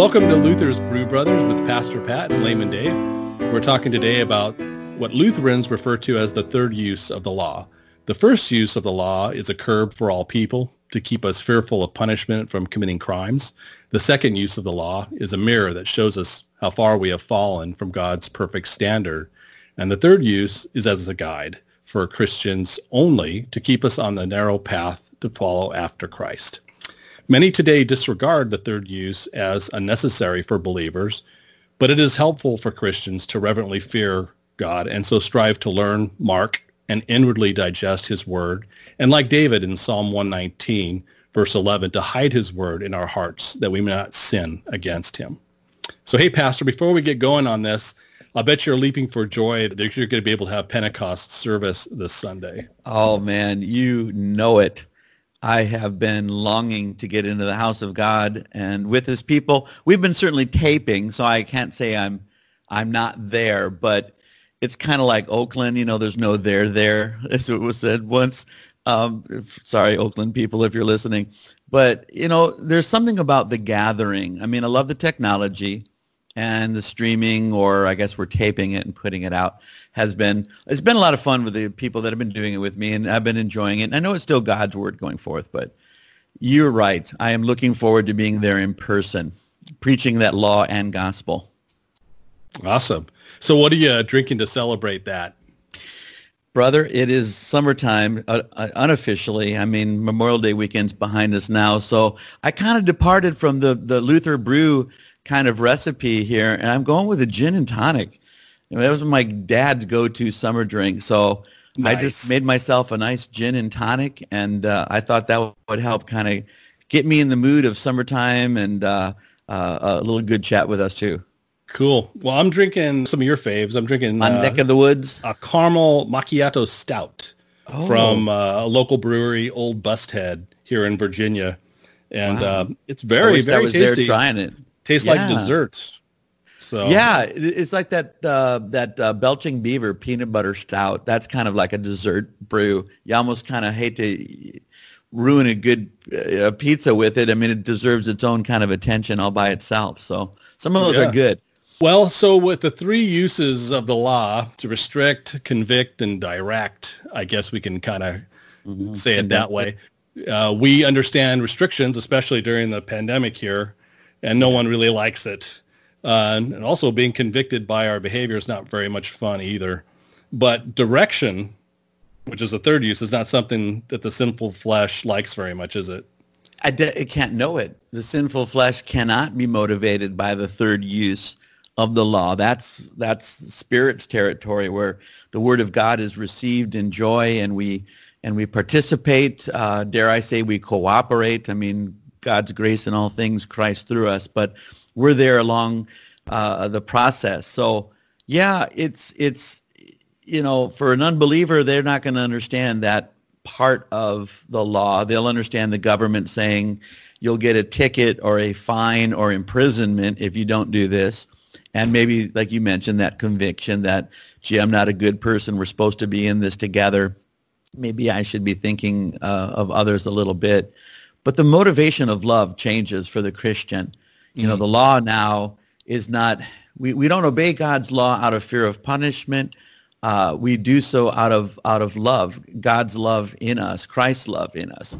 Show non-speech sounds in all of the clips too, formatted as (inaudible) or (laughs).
Welcome to Luther's Brew Brothers with Pastor Pat and Layman Dave. We're talking today about what Lutherans refer to as the third use of the law. The first use of the law is a curb for all people to keep us fearful of punishment from committing crimes. The second use of the law is a mirror that shows us how far we have fallen from God's perfect standard. And the third use is as a guide for Christians only to keep us on the narrow path to follow after Christ. Many today disregard the third use as unnecessary for believers, but it is helpful for Christians to reverently fear God and so strive to learn, mark, and inwardly digest his word. And like David in Psalm 119, verse 11, to hide his word in our hearts that we may not sin against him. So, hey, Pastor, before we get going on this, I'll bet you're leaping for joy that you're going to be able to have Pentecost service this Sunday. Oh, man, you know it. I have been longing to get into the house of God and with his people. We've been certainly taping, so I can't say I'm I'm not there, but it's kind of like Oakland, you know, there's no there there, (laughs) as it was said once. Um, sorry, Oakland people, if you're listening. But, you know, there's something about the gathering. I mean, I love the technology and the streaming, or I guess we're taping it and putting it out, has been, it's been a lot of fun with the people that have been doing it with me, and I've been enjoying it. And I know it's still God's word going forth, but you're right. I am looking forward to being there in person, preaching that law and gospel. Awesome. So what are you drinking to celebrate that? Brother, it is summertime uh, uh, unofficially. I mean, Memorial Day weekend's behind us now. So I kind of departed from the, the Luther brew kind of recipe here, and I'm going with a gin and tonic. that was my dad's go-to summer drink. So nice. I just made myself a nice gin and tonic, and uh, I thought that would help kind of get me in the mood of summertime and uh, uh, a little good chat with us too. Cool. Well, I'm drinking some of your faves. I'm drinking on uh, Neck of the Woods a caramel macchiato stout oh. from uh, a local brewery, Old Bust Head, here in Virginia, and wow. uh, it's very very was tasty. There trying it. Tastes yeah. like desserts. So yeah, it's like that uh, that uh, Belching Beaver peanut butter stout. That's kind of like a dessert brew. You almost kind of hate to ruin a good uh, pizza with it. I mean, it deserves its own kind of attention all by itself. So some of those yeah. are good. Well, so with the three uses of the law to restrict, convict, and direct, I guess we can kind of mm-hmm. say it that way. Uh, we understand restrictions, especially during the pandemic here, and no one really likes it. Uh, and also being convicted by our behavior is not very much fun either. But direction, which is the third use, is not something that the sinful flesh likes very much, is it? I d- it can't know it. The sinful flesh cannot be motivated by the third use of the law. That's that's spirit's territory where the word of God is received in joy and we and we participate. Uh, dare I say we cooperate? I mean God's grace in all things, Christ through us, but we're there along uh, the process. So yeah, it's it's you know for an unbeliever they're not going to understand that part of the law. They'll understand the government saying you'll get a ticket or a fine or imprisonment if you don't do this and maybe like you mentioned that conviction that gee i'm not a good person we're supposed to be in this together maybe i should be thinking uh, of others a little bit but the motivation of love changes for the christian you mm-hmm. know the law now is not we, we don't obey god's law out of fear of punishment uh, we do so out of out of love god's love in us christ's love in us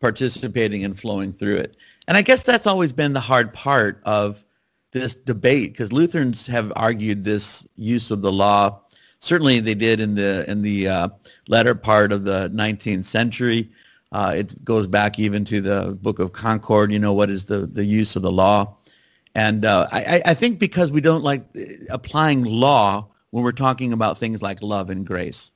participating and flowing through it and i guess that's always been the hard part of this debate because Lutherans have argued this use of the law. Certainly, they did in the in the uh, latter part of the 19th century. Uh, it goes back even to the Book of Concord. You know what is the the use of the law, and uh, I, I think because we don't like uh, applying law when we're talking about things like love and grace,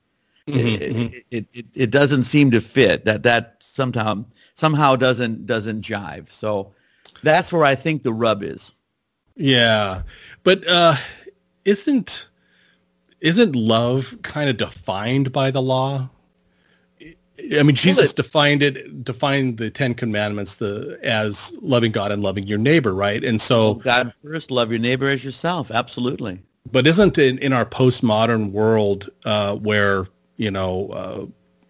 mm-hmm, it, mm-hmm. It, it, it doesn't seem to fit. That that somehow somehow doesn't doesn't jive. So that's where I think the rub is. Yeah, but uh, isn't isn't love kind of defined by the law? I mean, Jesus defined it, defined the Ten Commandments the as loving God and loving your neighbor, right? And so God first, love your neighbor as yourself. Absolutely. But isn't in, in our postmodern world uh, where you know uh,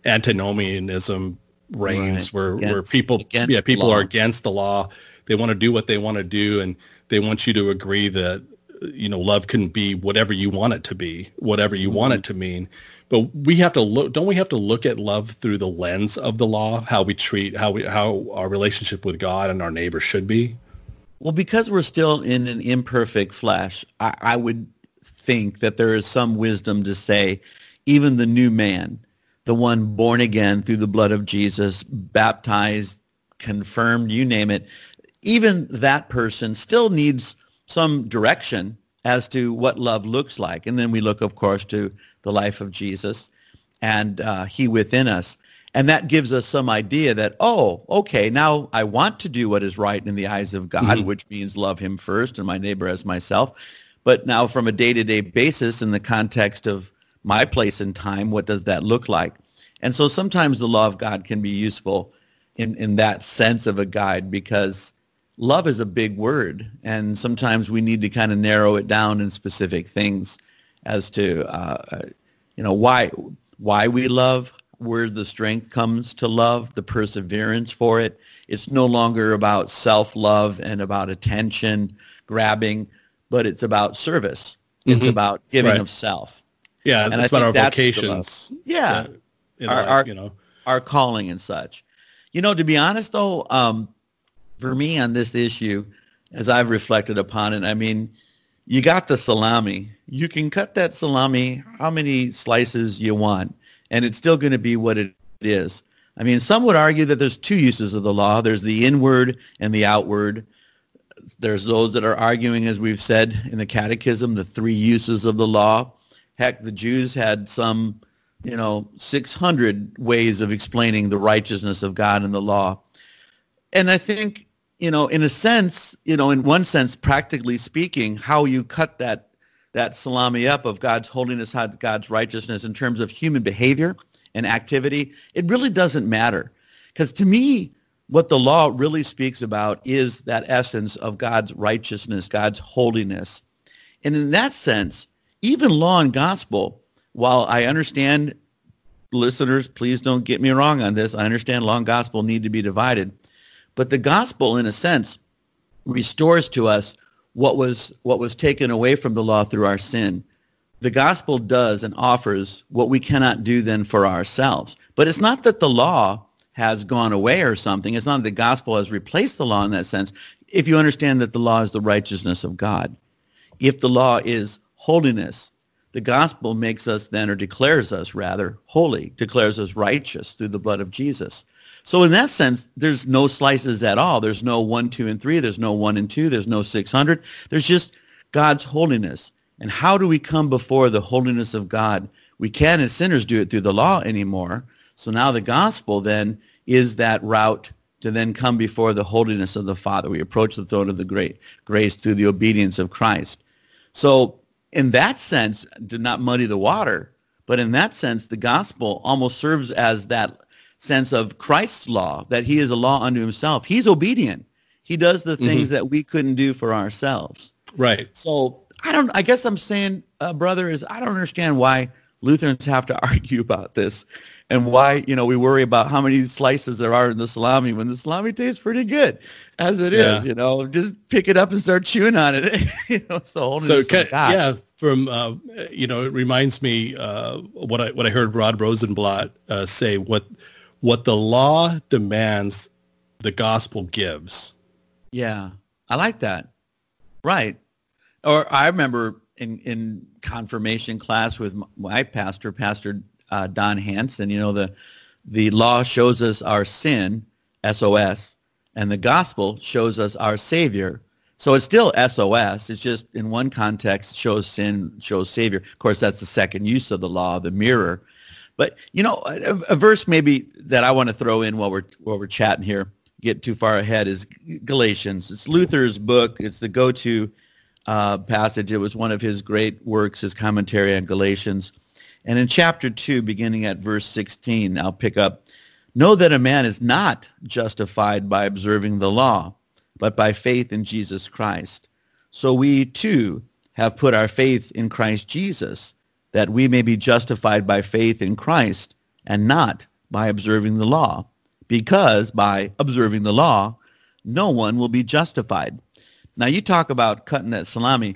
antinomianism reigns, right. where against, where people yeah people are against the law, they want to do what they want to do, and they want you to agree that you know love can be whatever you want it to be, whatever you mm-hmm. want it to mean. But we have to look. Don't we have to look at love through the lens of the law? How we treat, how we, how our relationship with God and our neighbor should be. Well, because we're still in an imperfect flesh, I, I would think that there is some wisdom to say, even the new man, the one born again through the blood of Jesus, baptized, confirmed, you name it, even that person still needs some direction as to what love looks like. And then we look, of course, to the life of Jesus and uh, he within us. And that gives us some idea that, oh, okay, now I want to do what is right in the eyes of God, mm-hmm. which means love him first and my neighbor as myself. But now from a day-to-day basis in the context of my place in time, what does that look like? And so sometimes the law of God can be useful in, in that sense of a guide because love is a big word. And sometimes we need to kind of narrow it down in specific things as to, uh, you know, why, why we love, where the strength comes to love, the perseverance for it. It's no longer about self-love and about attention grabbing, but it's about service. It's mm-hmm. about giving right. of self. Yeah, and it's about our vocations. Yeah, yeah. Our, our, you know, our calling and such. You know, to be honest though, um, for me on this issue, as I've reflected upon it, I mean, you got the salami. You can cut that salami how many slices you want, and it's still going to be what it is. I mean, some would argue that there's two uses of the law. There's the inward and the outward. There's those that are arguing, as we've said in the catechism, the three uses of the law. Heck, the Jews had some, you know, 600 ways of explaining the righteousness of God in the law. And I think, you know, in a sense, you know, in one sense, practically speaking, how you cut that that salami up of God's holiness, God's righteousness in terms of human behavior and activity, it really doesn't matter. Because to me, what the law really speaks about is that essence of God's righteousness, God's holiness. And in that sense, even law and gospel, while I understand listeners, please don't get me wrong on this. I understand law and gospel need to be divided. But the gospel, in a sense, restores to us what was, what was taken away from the law through our sin. The gospel does and offers what we cannot do then for ourselves. But it's not that the law has gone away or something. It's not that the gospel has replaced the law in that sense. If you understand that the law is the righteousness of God, if the law is holiness, the gospel makes us then, or declares us rather, holy, declares us righteous through the blood of Jesus. So in that sense, there's no slices at all. There's no one, two, and three. There's no one and two. There's no 600. There's just God's holiness. And how do we come before the holiness of God? We can't as sinners do it through the law anymore. So now the gospel then is that route to then come before the holiness of the Father. We approach the throne of the great grace through the obedience of Christ. So in that sense, did not muddy the water, but in that sense, the gospel almost serves as that sense of Christ's law, that he is a law unto himself. He's obedient. He does the things mm-hmm. that we couldn't do for ourselves. Right. So I don't, I guess I'm saying, uh, brother, is I don't understand why Lutherans have to (laughs) argue about this and why, you know, we worry about how many slices there are in the salami when the salami tastes pretty good as it yeah. is. you know, just pick it up and start chewing on it. (laughs) you know, it's the whole so can, yeah, from, uh, you know, it reminds me uh, what I, what I heard Rod Rosenbladt uh, say, what, what the law demands, the gospel gives. Yeah, I like that. Right. Or I remember in, in confirmation class with my pastor, Pastor uh, Don Hanson, you know, the, the law shows us our sin, SOS, and the gospel shows us our Savior. So it's still SOS. It's just in one context shows sin, shows Savior. Of course, that's the second use of the law, the mirror. But you know, a, a verse maybe that I want to throw in while we're while we're chatting here, get too far ahead, is Galatians. It's Luther's book. It's the go-to uh, passage. It was one of his great works, his commentary on Galatians. And in chapter 2, beginning at verse 16, I'll pick up, Know that a man is not justified by observing the law, but by faith in Jesus Christ. So we too have put our faith in Christ Jesus, that we may be justified by faith in Christ and not by observing the law. Because by observing the law, no one will be justified. Now you talk about cutting that salami.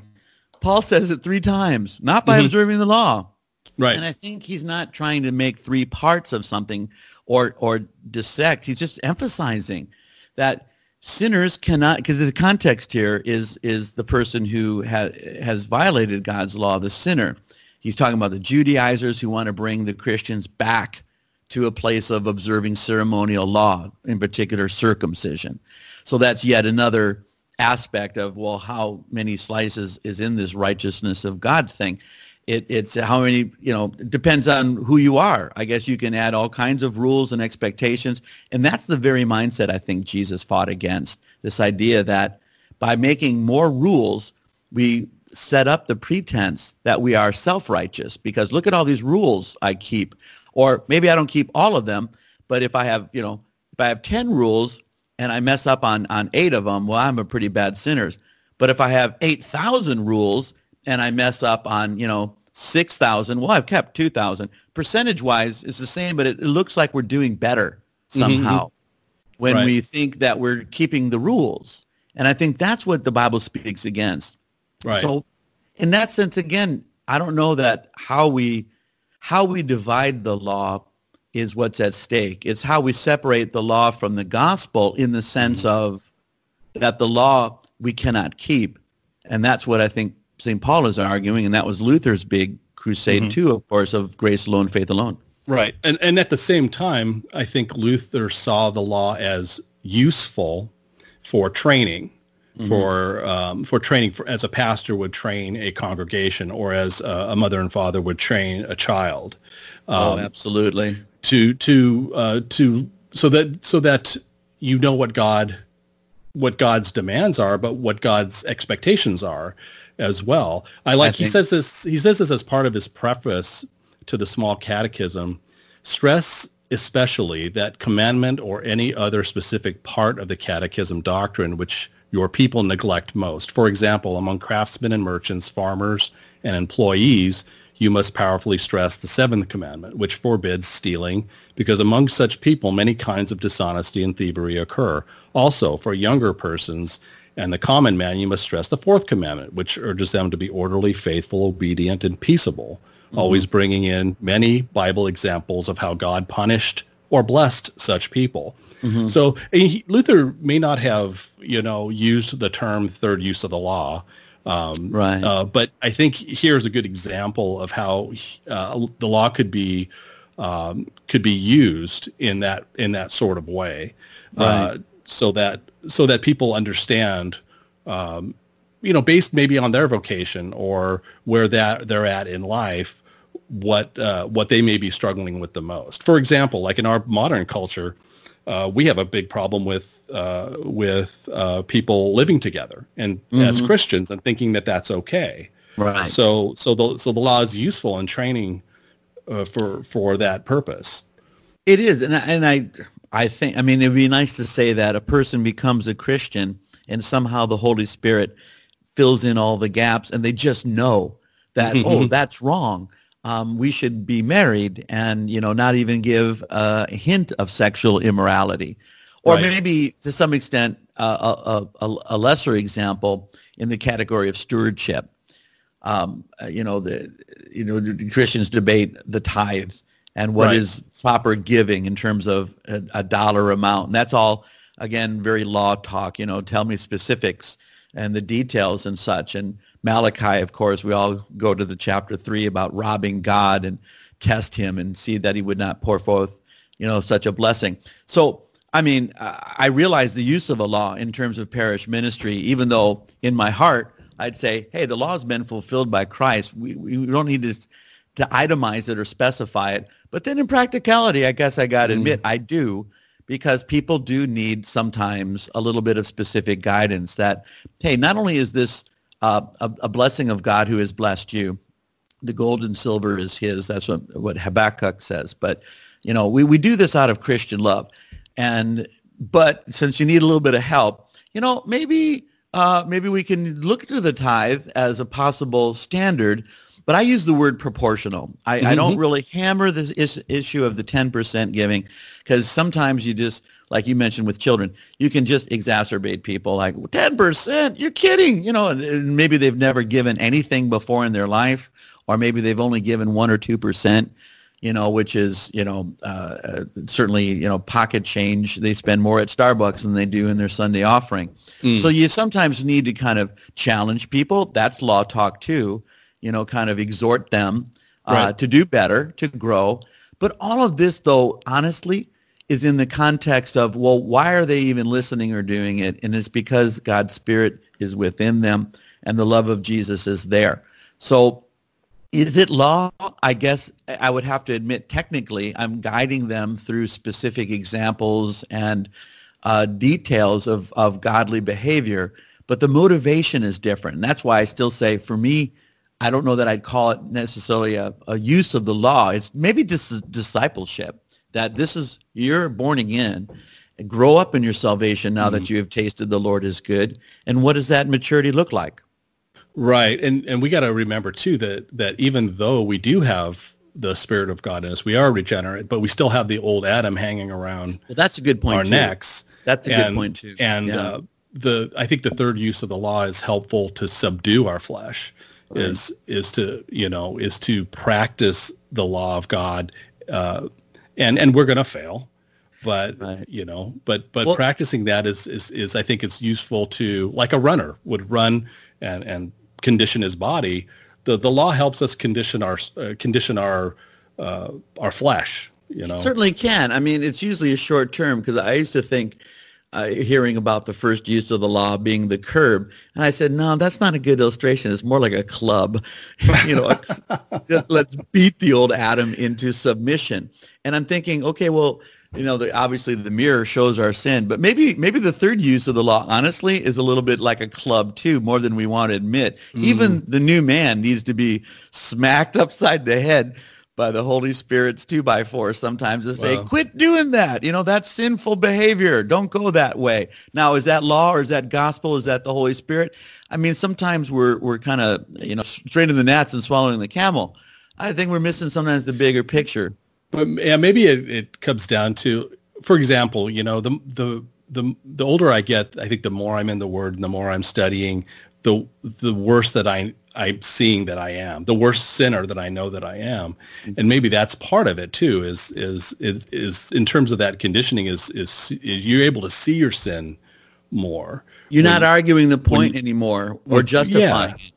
Paul says it three times, not by mm-hmm. observing the law. Right. And I think he's not trying to make three parts of something or or dissect. He's just emphasizing that sinners cannot because the context here is is the person who ha- has violated God's law, the sinner. He's talking about the Judaizers who want to bring the Christians back to a place of observing ceremonial law, in particular circumcision. So that's yet another aspect of well how many slices is in this righteousness of God thing. It, it's how many you know depends on who you are. I guess you can add all kinds of rules and expectations, and that's the very mindset I think Jesus fought against. This idea that by making more rules, we set up the pretense that we are self-righteous because look at all these rules I keep, or maybe I don't keep all of them, but if I have you know if I have ten rules and I mess up on, on eight of them, well, I'm a pretty bad sinner. But if I have 8,000 rules and I mess up on, you know, 6,000, well, I've kept 2,000. Percentage-wise, it's the same, but it, it, looks like we're doing better somehow mm-hmm. when right. we think that we're keeping the rules. And I think that's what the Bible speaks against. Right. So in that sense, again, I don't know that how we how we divide the law is what's at stake. It's how we separate the law from the gospel in the sense mm-hmm. of that the law we cannot keep. And that's what I think St. Paul is arguing, and that was Luther's big crusade mm-hmm. too, of course, of grace alone, faith alone. Right. And and at the same time, I think Luther saw the law as useful for training. Mm-hmm. For um, for training, for, as a pastor would train a congregation, or as a, a mother and father would train a child. Oh, um, oh, absolutely to to uh, to so that so that you know what God what God's demands are, but what God's expectations are as well. I like I he says this he says this as part of his preface to the small catechism. Stress especially that commandment or any other specific part of the catechism doctrine which your people neglect most. For example, among craftsmen and merchants, farmers and employees, you must powerfully stress the seventh commandment, which forbids stealing, because among such people many kinds of dishonesty and thievery occur. Also, for younger persons and the common man, you must stress the fourth commandment, which urges them to be orderly, faithful, obedient, and peaceable, mm-hmm. always bringing in many Bible examples of how God punished or blessed such people. Mm-hmm. So he, Luther may not have, you know, used the term third use of the law, um, right. Uh, but I think here's a good example of how uh, the law could be um, could be used in that in that sort of way, uh, right. uh, so that so that people understand, um, you know, based maybe on their vocation or where that they're at in life, what uh, what they may be struggling with the most. For example, like in our modern culture uh, we have a big problem with uh, with uh, people living together and mm-hmm. as Christians and thinking that that's okay. Right. So so the so the law is useful in training uh, for for that purpose. It is, and I, and I I think I mean it'd be nice to say that a person becomes a Christian and somehow the Holy Spirit fills in all the gaps and they just know that mm-hmm. (laughs) oh that's wrong um, we should be married and you know not even give a hint of sexual immorality or right. maybe to some extent uh, a, a, a, lesser example in the category of stewardship um, uh, you know the you know the christians debate the tithe and what right. is proper giving in terms of a, a dollar amount and that's all again very law talk you know tell me specifics and the details and such and Malachi, of course, we all go to the chapter three about robbing God and test him and see that he would not pour forth, you know, such a blessing. So, I mean, I realize the use of a law in terms of parish ministry, even though in my heart, I'd say, hey, the law has been fulfilled by Christ. We, we don't need to, to itemize it or specify it. But then in practicality, I guess I got to mm. admit, I do because people do need sometimes a little bit of specific guidance that, hey, not only is this uh, a, a, blessing of God who has blessed you. The gold and silver is his. That's what, what Habakkuk says. But, you know, we, we do this out of Christian love. And, but since you need a little bit of help, you know, maybe, uh, maybe we can look to the tithe as a possible standard. But I use the word proportional. I, mm-hmm. I don't really hammer this is, issue of the 10% giving because sometimes you just like you mentioned with children, you can just exacerbate people like 10%, you're kidding, you know, and maybe they've never given anything before in their life, or maybe they've only given 1 or 2%, you know, which is, you know, uh, uh, certainly, you know, pocket change. They spend more at Starbucks than they do in their Sunday offering. Mm. So you sometimes need to kind of challenge people. That's law talk too, you know, kind of exhort them uh, right. to do better, to grow. But all of this, though, honestly, is in the context of, well, why are they even listening or doing it? And it's because God's Spirit is within them and the love of Jesus is there. So is it law? I guess I would have to admit technically I'm guiding them through specific examples and uh, details of, of godly behavior, but the motivation is different. And that's why I still say for me, I don't know that I'd call it necessarily a, a use of the law. It's maybe just discipleship that this is, you're born again grow up in your salvation now mm-hmm. that you have tasted the Lord is good. And what does that maturity look like? Right. And and we got to remember too that that even though we do have the spirit of God in us, we are regenerate, but we still have the old Adam hanging around. Well, that's a good point. Our too. necks. That's a and, good point too. And yeah. uh, the I think the third use of the law is helpful to subdue our flesh. Right. Is is to you know is to practice the law of God, uh, and and we're going to fail but right. you know but but well, practicing that is, is is i think it's useful to like a runner would run and and condition his body, the the law helps us condition our uh, condition our uh, our flesh. You know, certainly can. I mean, it's usually a short term because I used to think. Uh, hearing about the first use of the law being the curb, and I said, "No, that's not a good illustration. It's more like a club. (laughs) you know, (laughs) let's beat the old Adam into submission." And I'm thinking, okay, well, you know, the, obviously the mirror shows our sin, but maybe maybe the third use of the law, honestly, is a little bit like a club too, more than we want to admit. Mm. Even the new man needs to be smacked upside the head by the Holy Spirit's two by four sometimes to say, wow. quit doing that. You know, that's sinful behavior. Don't go that way. Now, is that law or is that gospel? Is that the Holy Spirit? I mean, sometimes we're we're kind of you know straining the gnats and swallowing the camel. I think we're missing sometimes the bigger picture. But yeah, maybe it, it comes down to, for example, you know, the the the the older I get, I think the more I'm in the Word and the more I'm studying, the the worse that I I'm seeing that I am, the worst sinner that I know that I am, and maybe that's part of it too. Is is is, is in terms of that conditioning is, is is you're able to see your sin more. You're when, not arguing the point when, anymore or justifying. Yeah,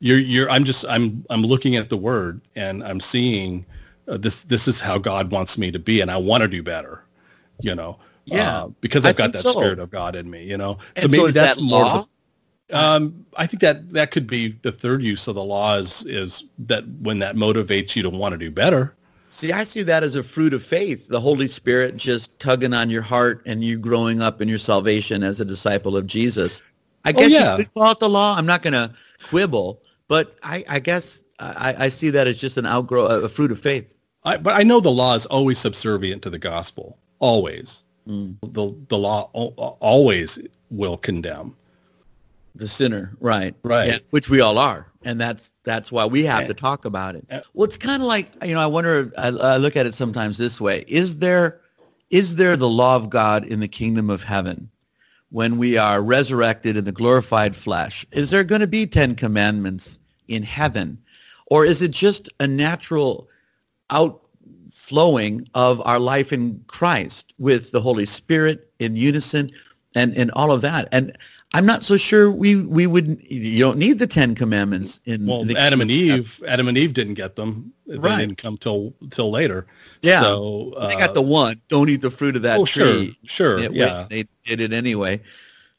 you're you're. I'm just I'm I'm looking at the Word and I'm seeing uh, this this is how God wants me to be, and I want to do better. You know, yeah, uh, because I've I got that so. spirit of God in me. You know, so maybe so that's that more. Um, I think that that could be the third use of the law is is that when that motivates you to want to do better. See, I see that as a fruit of faith, the Holy Spirit just tugging on your heart and you growing up in your salvation as a disciple of Jesus. I oh, guess oh, yeah. you could call it the law. I'm not going to quibble, but I, I guess I, I, see that as just an outgrow, a fruit of faith. I, but I know the law is always subservient to the gospel. Always. Mm. The, the law always will condemn. The sinner, right. Right. Yeah, which we all are. And that's that's why we have and, to talk about it. And, well, it's kind of like, you know, I wonder, I, I look at it sometimes this way. Is there is there the law of God in the kingdom of heaven? when we are resurrected in the glorified flesh? Is there going to be 10 commandments in heaven? Or is it just a natural outflowing of our life in Christ with the Holy Spirit in unison and, and all of that. And I'm not so sure we, we would, you don't need the Ten Commandments in Well, the, Adam and Eve, Adam and Eve didn't get them. They right. didn't come till, till later. Yeah. So uh, they got the one, don't eat the fruit of that oh, tree. Sure, sure. It, yeah. They did it anyway.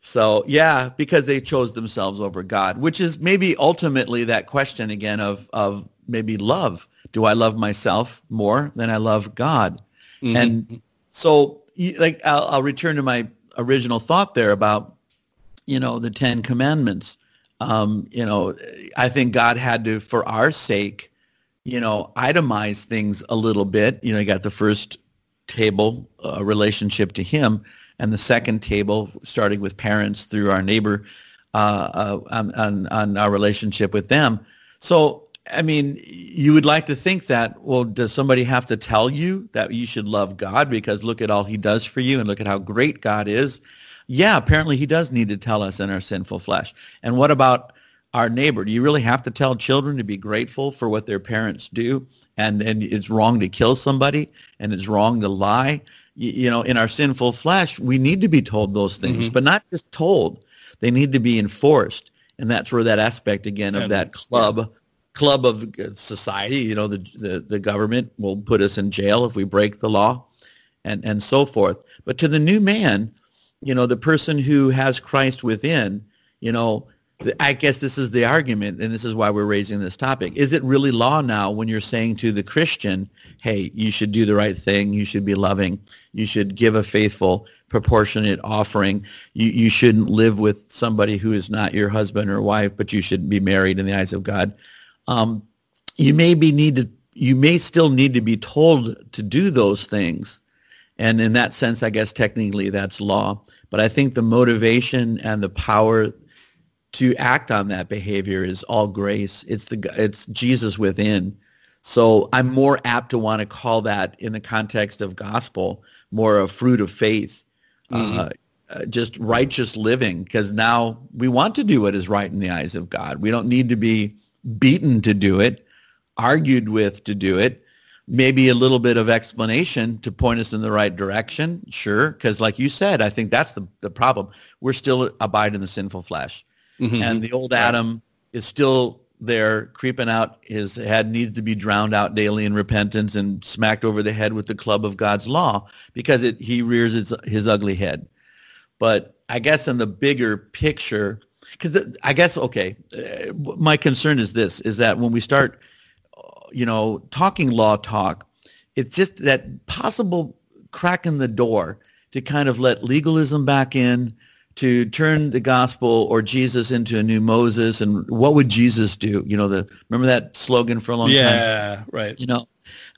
So yeah, because they chose themselves over God, which is maybe ultimately that question again of, of maybe love do I love myself more than I love God? Mm-hmm. And so, like, I'll, I'll, return to my original thought there about, you know, the Ten Commandments. Um, you know, I think God had to, for our sake, you know, itemize things a little bit. You know, you got the first table, uh, relationship to Him, and the second table, starting with parents through our neighbor, uh, uh, on, on, on our relationship with them. So I mean, you would like to think that, well, does somebody have to tell you that you should love God because look at all he does for you and look at how great God is? Yeah, apparently he does need to tell us in our sinful flesh. And what about our neighbor? Do you really have to tell children to be grateful for what their parents do? And, and it's wrong to kill somebody and it's wrong to lie. You, you know, in our sinful flesh, we need to be told those things, mm-hmm. but not just told. They need to be enforced. And that's where that aspect again of that club yeah club of society. You know, the, the, the government will put us in jail if we break the law and, and so forth. But to the new man, you know, the person who has Christ within, you know, I guess this is the argument, and this is why we're raising this topic. Is it really law now when you're saying to the Christian, hey, you should do the right thing, you should be loving, you should give a faithful, proportionate offering, you, you shouldn't live with somebody who is not your husband or wife, but you should be married in the eyes of God um, you may be needed. You may still need to be told to do those things, and in that sense, I guess technically that's law. But I think the motivation and the power to act on that behavior is all grace. It's the it's Jesus within. So I'm more apt to want to call that in the context of gospel more a fruit of faith, mm-hmm. uh, uh, just righteous living. Because now we want to do what is right in the eyes of God. We don't need to be beaten to do it, argued with to do it, maybe a little bit of explanation to point us in the right direction, sure, because like you said, I think that's the, the problem. We're still abide in the sinful flesh. Mm-hmm. And the old Adam is still there creeping out. His head needs to be drowned out daily in repentance and smacked over the head with the club of God's law because it, he rears its, his ugly head. But I guess in the bigger picture, because I guess okay, uh, my concern is this: is that when we start, you know, talking law talk, it's just that possible crack in the door to kind of let legalism back in, to turn the gospel or Jesus into a new Moses. And what would Jesus do? You know, the remember that slogan for a long yeah, time. Yeah, right. You know,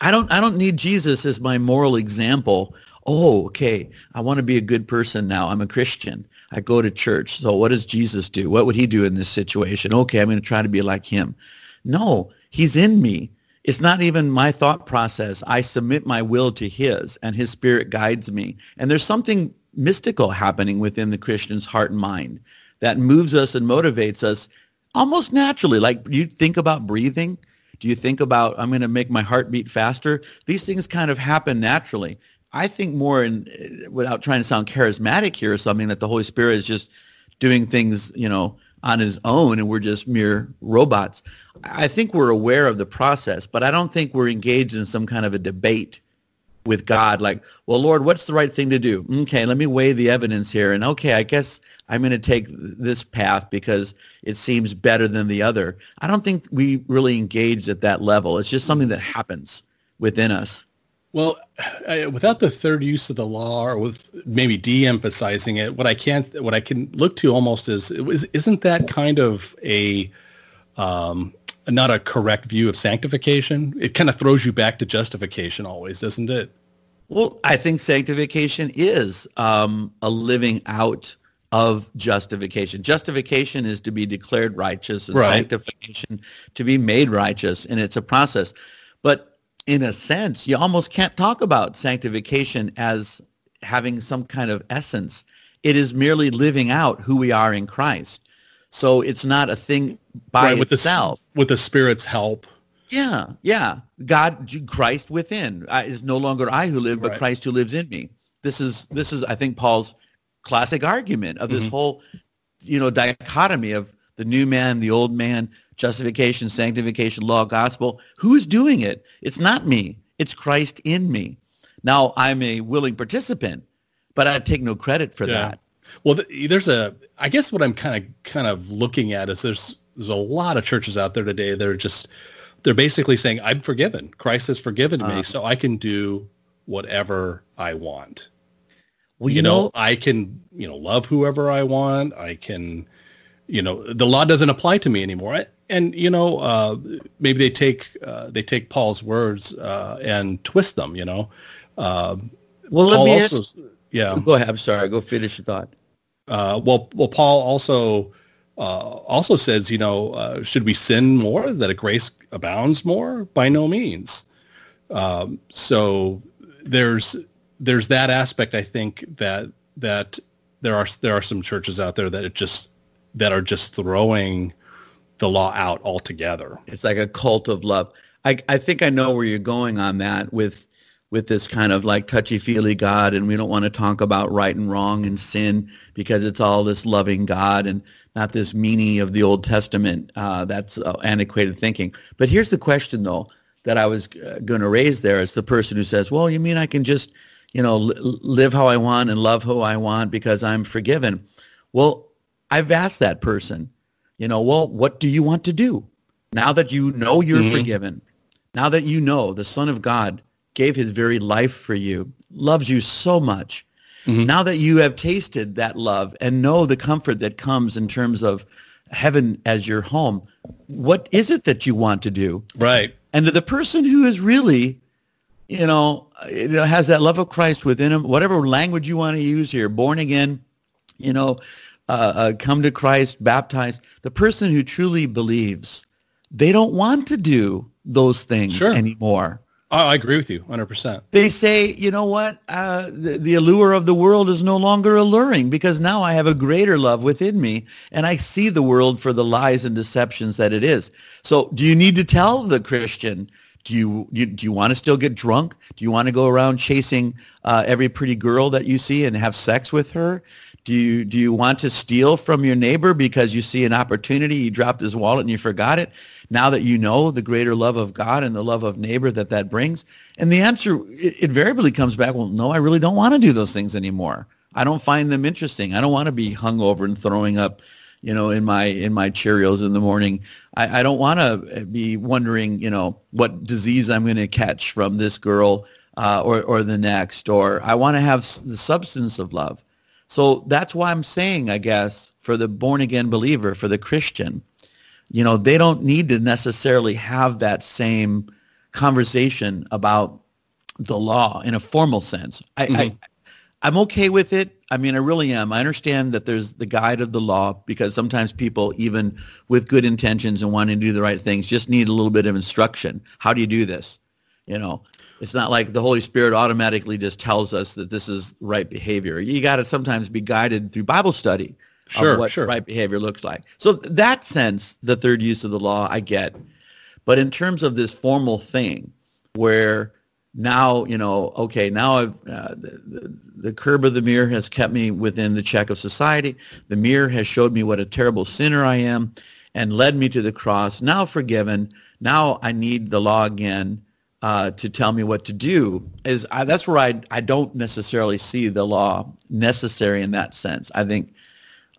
I don't I don't need Jesus as my moral example. Oh, okay. I want to be a good person now. I'm a Christian. I go to church. So what does Jesus do? What would he do in this situation? Okay, I'm going to try to be like him. No, he's in me. It's not even my thought process. I submit my will to his and his spirit guides me. And there's something mystical happening within the Christian's heart and mind that moves us and motivates us almost naturally. Like you think about breathing. Do you think about, I'm going to make my heart beat faster? These things kind of happen naturally. I think more in without trying to sound charismatic here or something that the Holy Spirit is just doing things, you know, on his own and we're just mere robots. I think we're aware of the process, but I don't think we're engaged in some kind of a debate with God like, well, Lord, what's the right thing to do? Okay, let me weigh the evidence here. And okay, I guess I'm going to take this path because it seems better than the other. I don't think we really engage at that level. It's just something that happens within us. Well, (sighs) I, without the third use of the law, or with maybe de-emphasizing it, what I can't, what I can look to almost is, is isn't that kind of a um, not a correct view of sanctification? It kind of throws you back to justification always, doesn't it? Well, I think sanctification is um, a living out of justification. Justification is to be declared righteous, and right. sanctification to be made righteous, and it's a process. But in a sense, you almost can't talk about sanctification as having some kind of essence. It is merely living out who we are in Christ. So it's not a thing by right, with itself. The, with the Spirit's help. Yeah, yeah. God, Christ within I, is no longer I who live, but right. Christ who lives in me. This is this is I think Paul's classic argument of this mm-hmm. whole, you know, dichotomy of the new man, the old man, justification, sanctification, law, gospel. Who's doing it? It's not me. It's Christ in me. Now I'm a willing participant, but I take no credit for yeah. that. Well, there's a. I guess what I'm kind of kind of looking at is there's there's a lot of churches out there today that are just they're basically saying I'm forgiven. Christ has forgiven me, uh, so I can do whatever I want. Well, you, you know, know, I can you know love whoever I want. I can you know the law doesn't apply to me anymore and you know uh, maybe they take uh, they take paul's words uh, and twist them you know uh, well let me also, ask, yeah go ahead i'm sorry go finish your thought uh, well well paul also also says you know should we sin more that a grace abounds more? By no means. Um, so there's there's that aspect. I think that that there are there are some churches out there that just that are just throwing the law out altogether. It's like a cult of love. I I think I know where you're going on that with with this kind of like touchy-feely God and we don't want to talk about right and wrong and sin because it's all this loving God and not this meanie of the Old Testament. Uh, that's uh, antiquated thinking. But here's the question, though, that I was uh, going to raise there as the person who says, well, you mean I can just, you know, li- live how I want and love who I want because I'm forgiven? Well, I've asked that person, you know, well, what do you want to do? Now that you know you're mm-hmm. forgiven, now that you know the Son of God gave his very life for you, loves you so much, Mm-hmm. Now that you have tasted that love and know the comfort that comes in terms of heaven as your home, what is it that you want to do? Right. And to the person who is really, you know, you know, has that love of Christ within him, whatever language you want to use here, born again, you know, uh, uh, come to Christ, baptized, the person who truly believes, they don't want to do those things sure. anymore. I agree with you 100%. They say, you know what? Uh, the, the allure of the world is no longer alluring because now I have a greater love within me and I see the world for the lies and deceptions that it is. So do you need to tell the Christian, do you, you do you want to still get drunk? Do you want to go around chasing uh, every pretty girl that you see and have sex with her? Do you do you want to steal from your neighbor because you see an opportunity? He dropped his wallet and you forgot it. Now that you know the greater love of God and the love of neighbor that that brings, and the answer it, invariably comes back. Well, no, I really don't want to do those things anymore. I don't find them interesting. I don't want to be hung over and throwing up, you know, in my in my Cheerios in the morning. I, I don't want to be wondering, you know, what disease I'm going to catch from this girl uh, or or the next. Or I want to have the substance of love. So that's why I'm saying, I guess, for the born again believer, for the Christian, you know, they don't need to necessarily have that same conversation about the law in a formal sense. I, mm-hmm. I I'm okay with it. I mean, I really am. I understand that there's the guide of the law because sometimes people, even with good intentions and wanting to do the right things, just need a little bit of instruction. How do you do this? You know, it's not like the Holy Spirit automatically just tells us that this is right behavior. You got to sometimes be guided through Bible study sure, of what sure. right behavior looks like. So that sense, the third use of the law, I get. But in terms of this formal thing, where now you know, okay, now I've uh, the, the, the curb of the mirror has kept me within the check of society. The mirror has showed me what a terrible sinner I am, and led me to the cross. Now forgiven. Now I need the law again uh, to tell me what to do is I, that's where I, I don't necessarily see the law necessary in that sense. I think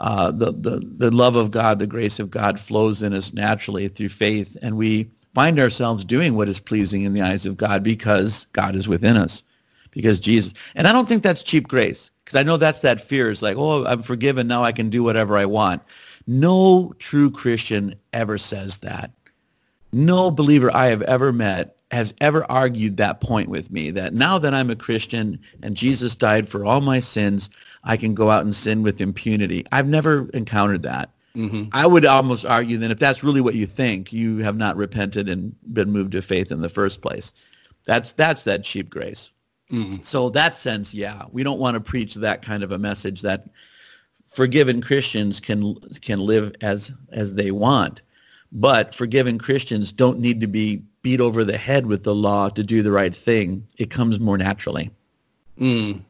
uh, the, the, the love of God, the grace of God flows in us naturally through faith, and we find ourselves doing what is pleasing in the eyes of God because God is within us, because Jesus. And I don't think that's cheap grace, because I know that's that fear. It's like, oh, I'm forgiven, now I can do whatever I want. No true Christian ever says that. No believer I have ever met has ever argued that point with me that now that I'm a Christian and Jesus died for all my sins, I can go out and sin with impunity. I've never encountered that. Mm-hmm. I would almost argue that if that's really what you think, you have not repented and been moved to faith in the first place. That's that's that cheap grace. Mm-hmm. So that sense, yeah, we don't want to preach that kind of a message that forgiven Christians can can live as as they want. But forgiven Christians don't need to be beat over the head with the law to do the right thing. It comes more naturally. Mm.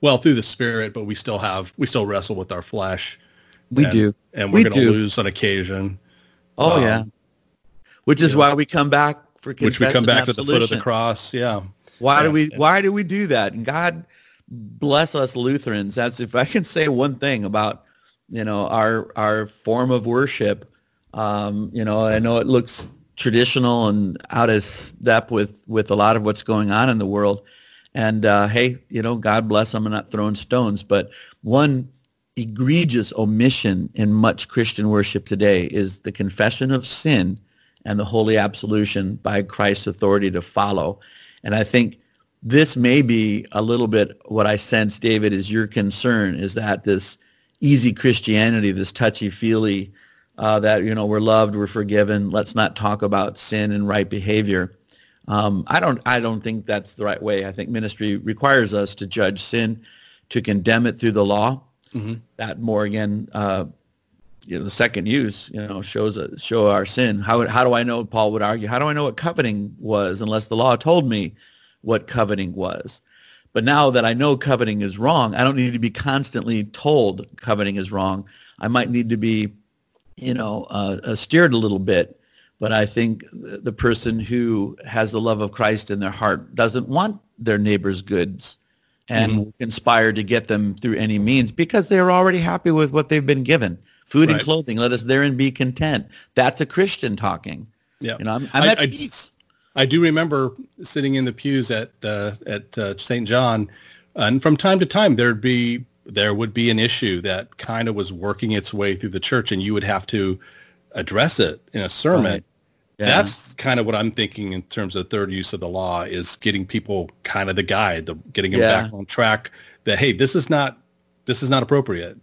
Well, through the Spirit, but we still have we still wrestle with our flesh. We and, do, and we're going to lose on occasion. Oh um, yeah, which is why we come back for confession. which we come back to the foot of the cross. Yeah. Why yeah. do we Why do we do that? And God bless us Lutherans. That's if I can say one thing about you know our our form of worship. Um, you know, I know it looks traditional and out of step with with a lot of what's going on in the world. And uh, hey, you know, God bless them. I'm not throwing stones, but one egregious omission in much Christian worship today is the confession of sin and the holy absolution by Christ's authority to follow. And I think this may be a little bit what I sense, David, is your concern, is that this easy Christianity, this touchy-feely uh, that you know we're loved, we're forgiven. Let's not talk about sin and right behavior. Um, I don't I don't think that's the right way. I think ministry requires us to judge sin, to condemn it through the law. Mm-hmm. That more again, uh, you know, the second use, you know, shows uh, show our sin. How how do I know? Paul would argue. How do I know what coveting was unless the law told me what coveting was? But now that I know coveting is wrong, I don't need to be constantly told coveting is wrong. I might need to be, you know, uh, uh, steered a little bit. But I think the person who has the love of Christ in their heart doesn't want their neighbor's goods and mm-hmm. conspire to get them through any means because they're already happy with what they've been given. Food right. and clothing, let us therein be content. That's a Christian talking. Yeah. You know, I'm, I'm I, at I, peace. I do remember sitting in the pews at uh, at uh, St. John, and from time to time there'd be there would be an issue that kind of was working its way through the church, and you would have to address it in a sermon. Right. Yeah. That's kind of what I'm thinking in terms of third use of the law is getting people kind of the guide, the, getting them yeah. back on track. That hey, this is not this is not appropriate.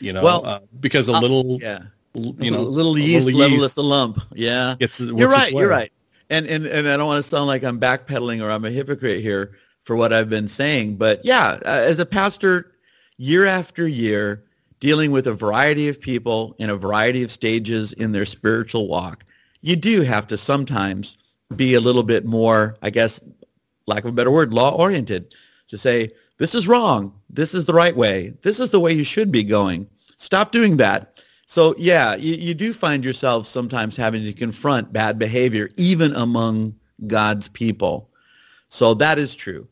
You know, well, uh, because a uh, little, yeah, you know, a little yeast, little level at the lump. Yeah, gets, you're right. You're right and and and I don't want to sound like I'm backpedaling or I'm a hypocrite here for what I've been saying, but yeah, uh, as a pastor, year after year, dealing with a variety of people in a variety of stages in their spiritual walk, you do have to sometimes be a little bit more, I guess, lack of a better word, law oriented, to say this is wrong, this is the right way, this is the way you should be going. Stop doing that. So yeah, you, you do find yourself sometimes having to confront bad behavior even among God's people. So that is true.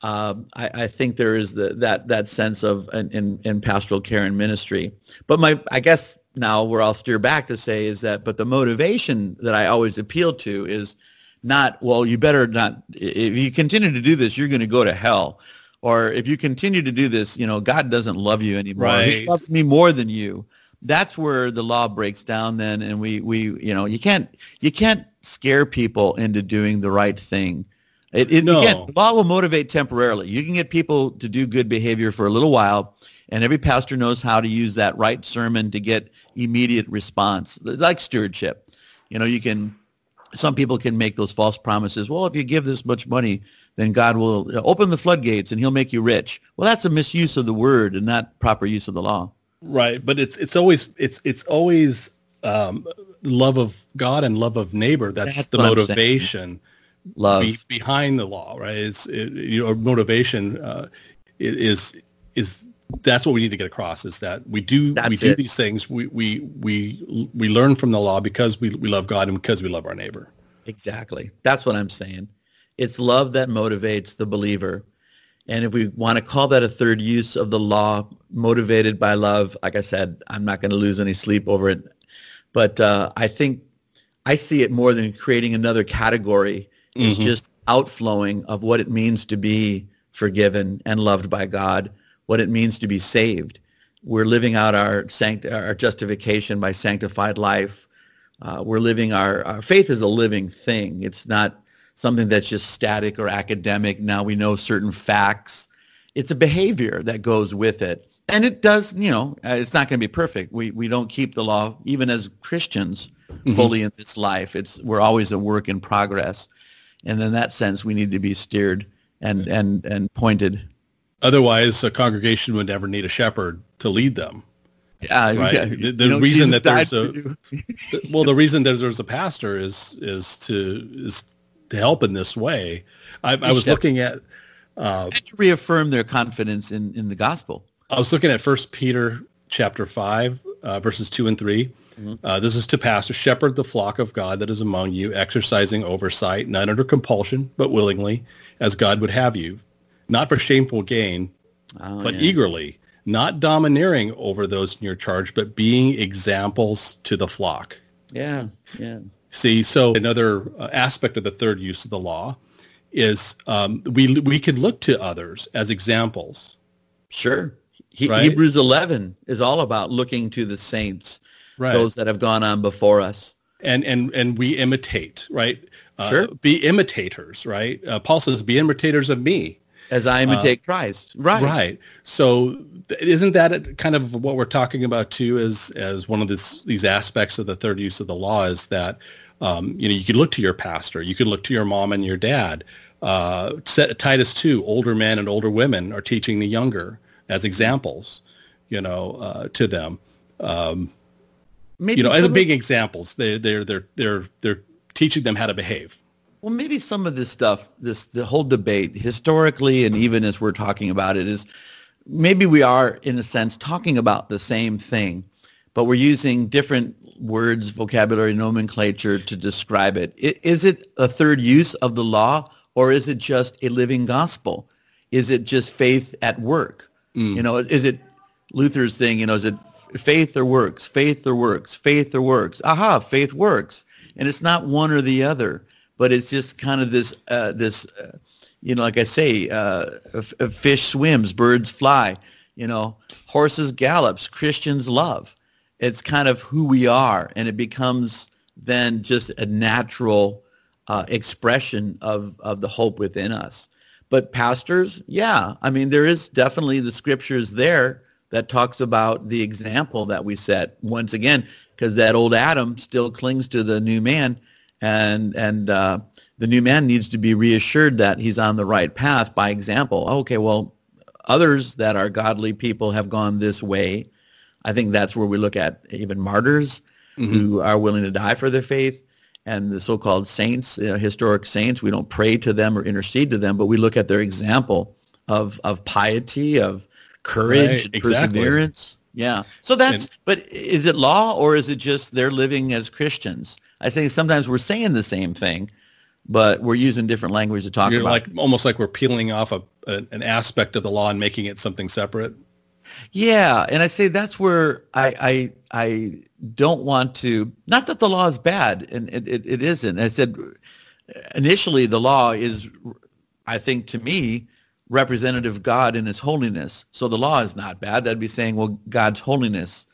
Um, I, I, think there is the, that that sense of in, in pastoral care and ministry. But my I guess now where I'll steer back to say is that but the motivation that I always appeal to is not well you better not if you continue to do this you're going to go to hell. Or if you continue to do this you know God doesn't love you anymore. Right. he loves me more than you. That's where the law breaks down then and we we you know you can't you can't scare people into doing the right thing. It, it no. again, the law will motivate temporarily. You can get people to do good behavior for a little while and every pastor knows how to use that right sermon to get immediate response like stewardship you know you can some people can make those false promises well if you give this much money then god will open the floodgates and he'll make you rich well that's a misuse of the word and not proper use of the law Right, but it's it's always it's it's always um, love of God and love of neighbor. That's, That's the motivation. Love be, behind the law, right? It's it, you know motivation uh, is is that's what we need to get across is that we do that's we do it. these things we we we we learn from the law because we we love God and because we love our neighbor. Exactly. That's what I'm saying. It's love that motivates the believer. And if we want to call that a third use of the law, motivated by love, like I said, I'm not going to lose any sleep over it. But uh, I think I see it more than creating another category. Mm-hmm. Just outflowing of what it means to be forgiven and loved by God, what it means to be saved. We're living out our, sanct- our justification by sanctified life. Uh, we're living our, our faith is a living thing. It's not something that's just static or academic. Now we know certain facts. It's a behavior that goes with it. And it does, you know, uh, it's not going to be perfect. We, we don't keep the law, even as Christians, mm-hmm. fully in this life. It's, we're always a work in progress. And in that sense, we need to be steered and, and, and pointed. Otherwise, a congregation would never need a shepherd to lead them. Yeah, right. Yeah. The, the reason Jesus that there's a well, the reason there's, there's a pastor is is to is to help in this way. I, I was looking at uh, to reaffirm their confidence in, in the gospel. I was looking at First Peter chapter five, uh, verses two and 3 mm-hmm. uh, this is to pastor, shepherd the flock of God that is among you, exercising oversight, not under compulsion, but willingly, as God would have you, not for shameful gain, oh, but yeah. eagerly, not domineering over those in your charge, but being examples to the flock. Yeah, yeah. See, so another uh, aspect of the third use of the law is um, we we can look to others as examples. Sure. He, right? Hebrews 11 is all about looking to the saints, right. those that have gone on before us. And and and we imitate, right? Uh, sure. Be imitators, right? Uh, Paul says, "Be imitators of me." As I imitate uh, Christ. Right. Right. So isn't that kind of what we're talking about too as, as one of this, these aspects of the third use of the law is that, um, you know, you could look to your pastor, you could look to your mom and your dad. Uh, Titus 2, older men and older women are teaching the younger as examples, you know, uh, to them. Um, Maybe you know, as big examples, they, they're, they're, they're, they're teaching them how to behave. Well, maybe some of this stuff, this the whole debate historically, and even as we're talking about it, is maybe we are in a sense talking about the same thing, but we're using different words, vocabulary, nomenclature to describe it. Is it a third use of the law, or is it just a living gospel? Is it just faith at work? Mm. You know, is it Luther's thing? You know, is it faith or works? Faith or works? Faith or works? Aha, faith works, and it's not one or the other but it's just kind of this uh, this uh, you know like I say uh, a, a fish swims birds fly you know horses gallops Christians love. It's kind of who we are and it becomes then just a natural uh, expression of of the hope within us. But pastors yeah I mean there is definitely the scriptures there that talks about the example that we set. Once again because that old Adam still clings to the new man and and uh, the new man needs to be reassured that he's on the right path by example. Okay, well, others that are godly people have gone this way. I think that's where we look at even martyrs mm-hmm. who are willing to die for their faith and the so-called saints, uh, historic saints. We don't pray to them or intercede to them, but we look at their example of of piety, of courage, right, and exactly. perseverance. Yeah. So that's, and, but is it law or is it just they're living as Christians? I say sometimes we're saying the same thing, but we're using different language to talk You're about. Like almost like we're peeling off a, a, an aspect of the law and making it something separate. Yeah, and I say that's where I I, I don't want to. Not that the law is bad, and it, it, it isn't. I said initially the law is, I think to me, representative of God in His holiness. So the law is not bad. That'd be saying, well, God's holiness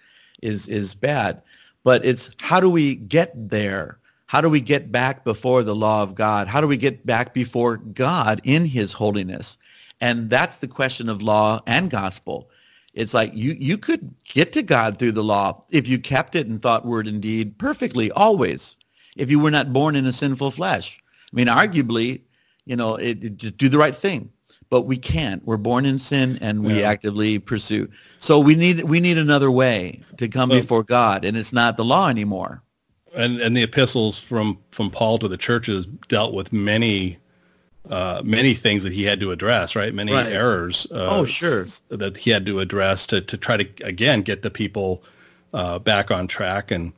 is is bad but it's how do we get there? How do we get back before the law of God? How do we get back before God in his holiness? And that's the question of law and gospel. It's like you, you could get to God through the law if you kept it in thought, word, and deed perfectly, always, if you were not born in a sinful flesh. I mean, arguably, you know, it, it, just do the right thing but we can't. We're born in sin, and we yeah. actively pursue. So we need we need another way to come well, before God, and it's not the law anymore. And and the epistles from from Paul to the churches dealt with many uh, many things that he had to address, right? Many right. errors. Uh, oh, sure. That he had to address to to try to again get the people uh, back on track and.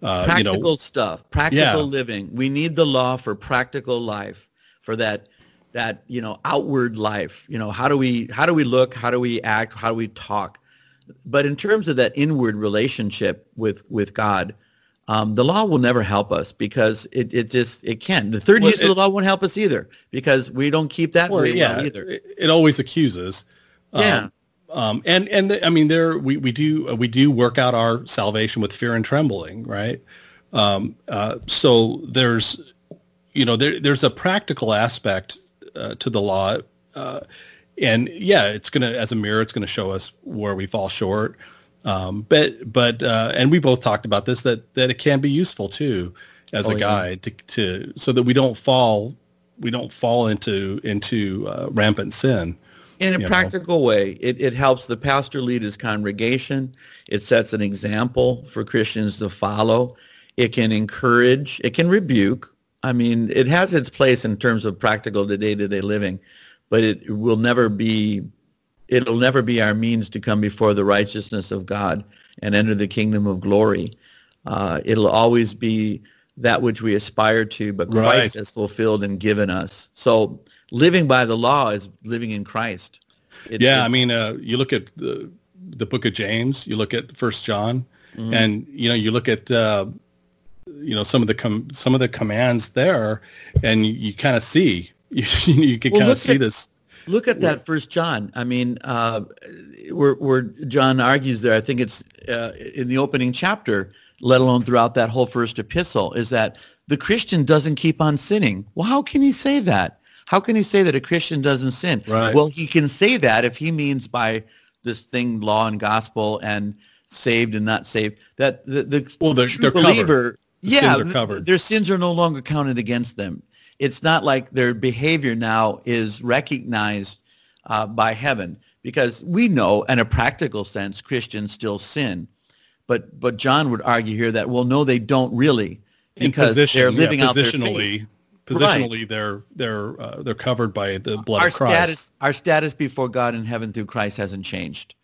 Uh, practical you know, stuff, practical yeah. living. We need the law for practical life, for that that you know outward life you know how do we how do we look how do we act how do we talk? But in terms of that inward relationship with with god um, the law will never help us because it, it just it can the third well, use it, of the law won't help us either because we don't keep that well, very yeah, well either. it, it always accuses um, yeah. um, and and I mean there we, we do we do work out our salvation with fear and trembling right? Um, uh, so there's you know there there's a practical aspect uh, to the law. Uh, and yeah, it's gonna as a mirror, it's gonna show us where we fall short. Um, but but uh, and we both talked about this that that it can be useful too as oh, a guide yeah. to, to so that we don't fall we don't fall into into uh, rampant sin. In a practical know. way, it, it helps the pastor lead his congregation. It sets an example for Christians to follow. It can encourage. It can rebuke. I mean, it has its place in terms of practical day-to-day living, but it will never be it'll never be our means to come before the righteousness of God and enter the kingdom of glory. Uh, it'll always be that which we aspire to, but Christ right. has fulfilled and given us. So living by the law is living in Christ. It, yeah, it, I mean, uh, you look at the, the book of James, you look at First John, mm-hmm. and you know, you look at uh, you know some of the com- some of the commands there, and you, you kind of see you, (laughs) you can well, kind of see at, this. Look at that First John. I mean, uh, where where John argues there, I think it's uh, in the opening chapter, let alone throughout that whole first epistle, is that the Christian doesn't keep on sinning. Well, how can he say that? How can he say that a Christian doesn't sin? Right. Well, he can say that if he means by this thing, law and gospel, and saved and not saved, that the, the Well, they're- true they're covered. The yeah, sins are covered. their sins are no longer counted against them. It's not like their behavior now is recognized uh, by heaven because we know in a practical sense Christians still sin. But but John would argue here that well no they don't really because position, they're yeah, living out their faith. positionally. Positionally, they're they're uh, they're covered by the blood Our of Christ. status our status before God in heaven through Christ hasn't changed.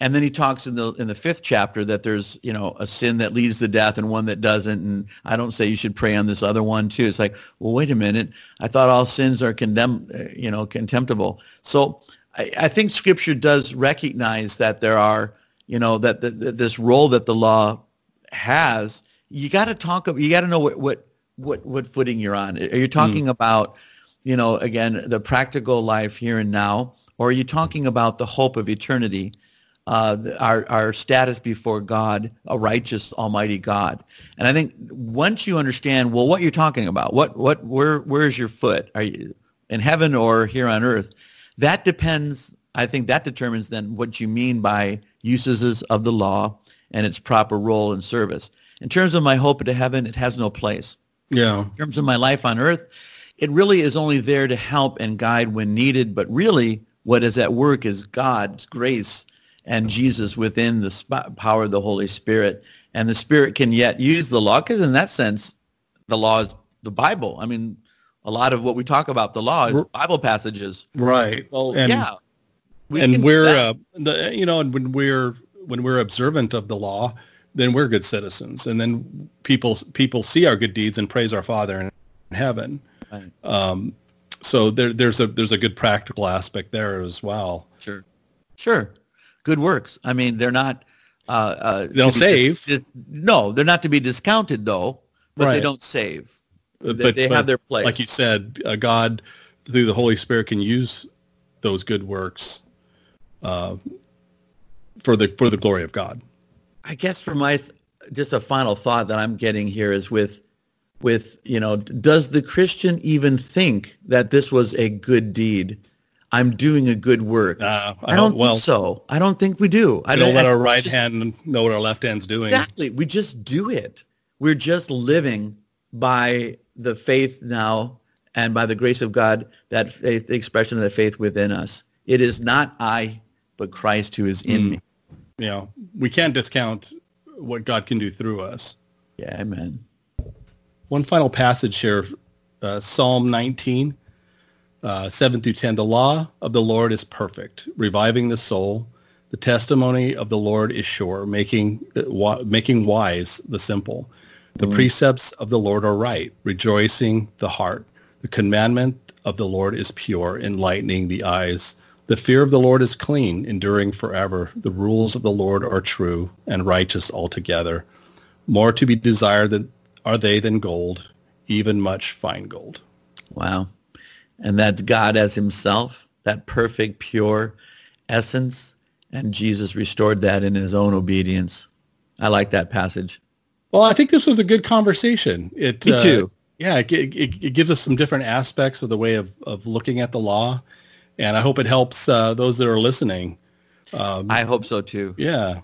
And then he talks in the in the fifth chapter that there's you know a sin that leads to death and one that doesn't. And I don't say you should pray on this other one too. It's like, well, wait a minute. I thought all sins are condemned, uh, you know, contemptible. So I, I think Scripture does recognize that there are, you know, that, that, that this role that the law has. You got to talk. You got to know what what what what footing you're on. Are you talking about, you know, again the practical life here and now, or are you talking about the hope of eternity? Uh, our, our status before God, a righteous Almighty God. And I think once you understand, well, what you're talking about, what, what, where, where's your foot? Are you in heaven or here on earth? That depends, I think that determines then what you mean by uses of the law and its proper role and service. In terms of my hope to heaven, it has no place Yeah. in terms of my life on earth, it really is only there to help and guide when needed. But really, what is at work is God's grace and Jesus within the sp- power of the Holy Spirit. And the Spirit can yet use the law because in that sense, the law is the Bible. I mean, a lot of what we talk about the law is Bible passages. Right. So and yeah, We and we're, uh, the, you know and when we're when we're observant of the law then we're good citizens and then people people see our good deeds and praise our father in heaven Right. um, so there, there's a there's a good practical aspect there as well Sure. Sure. Good works. I mean, they're not. Uh, uh, They don't to be dis- save. dis- no, they're not to be discounted though. But they don't save. But- They- they but have their place. like you said uh, god through the holy spirit can use those good works uh, for the for the glory of god I guess for my th- just a final thought that I'm getting here is with with you know does the Christian even think that this was a good deed? I'm doing a good work. uh, I don't well think so. I don't think we do. I don't let our right just- hand know what our left hand's doing Exactly. We just do it. We're just living by the faith now and by the grace of God, that faith, the expression of the faith within us. It is not I, but Christ who is in Mm. me. you know, we can't discount what God can do through us. Yeah, amen. One final passage here, uh, Psalm 19, uh, 7 through 10. The law of the Lord is perfect, reviving the soul. The testimony of the Lord is sure, making, making wise the simple. The precepts of the Lord are right, rejoicing the heart. The commandment of the Lord is pure, enlightening the eyes. The fear of the Lord is clean, enduring forever. The rules of the Lord are true and righteous altogether. More to be desired than, are they than gold, even much fine gold. Wow. And that's God as himself, that perfect, pure essence. And Jesus restored that in his own obedience. I like that passage. Well, I think this was a good conversation. It Me uh, too. yeah, it, it, it gives us some different aspects of the way of, of looking at the law, and I hope it helps uh, those that are listening. I hope so too. Yeah.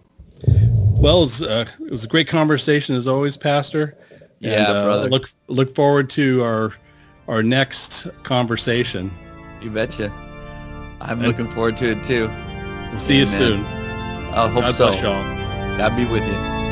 Well, it was, uh, it was a great conversation as always, Pastor. And, Yeah, uh, brother. Look look forward to our our next conversation. You betcha. I'm looking forward to it too. We'll see you soon. I hope God so. bless y'all. God be with you.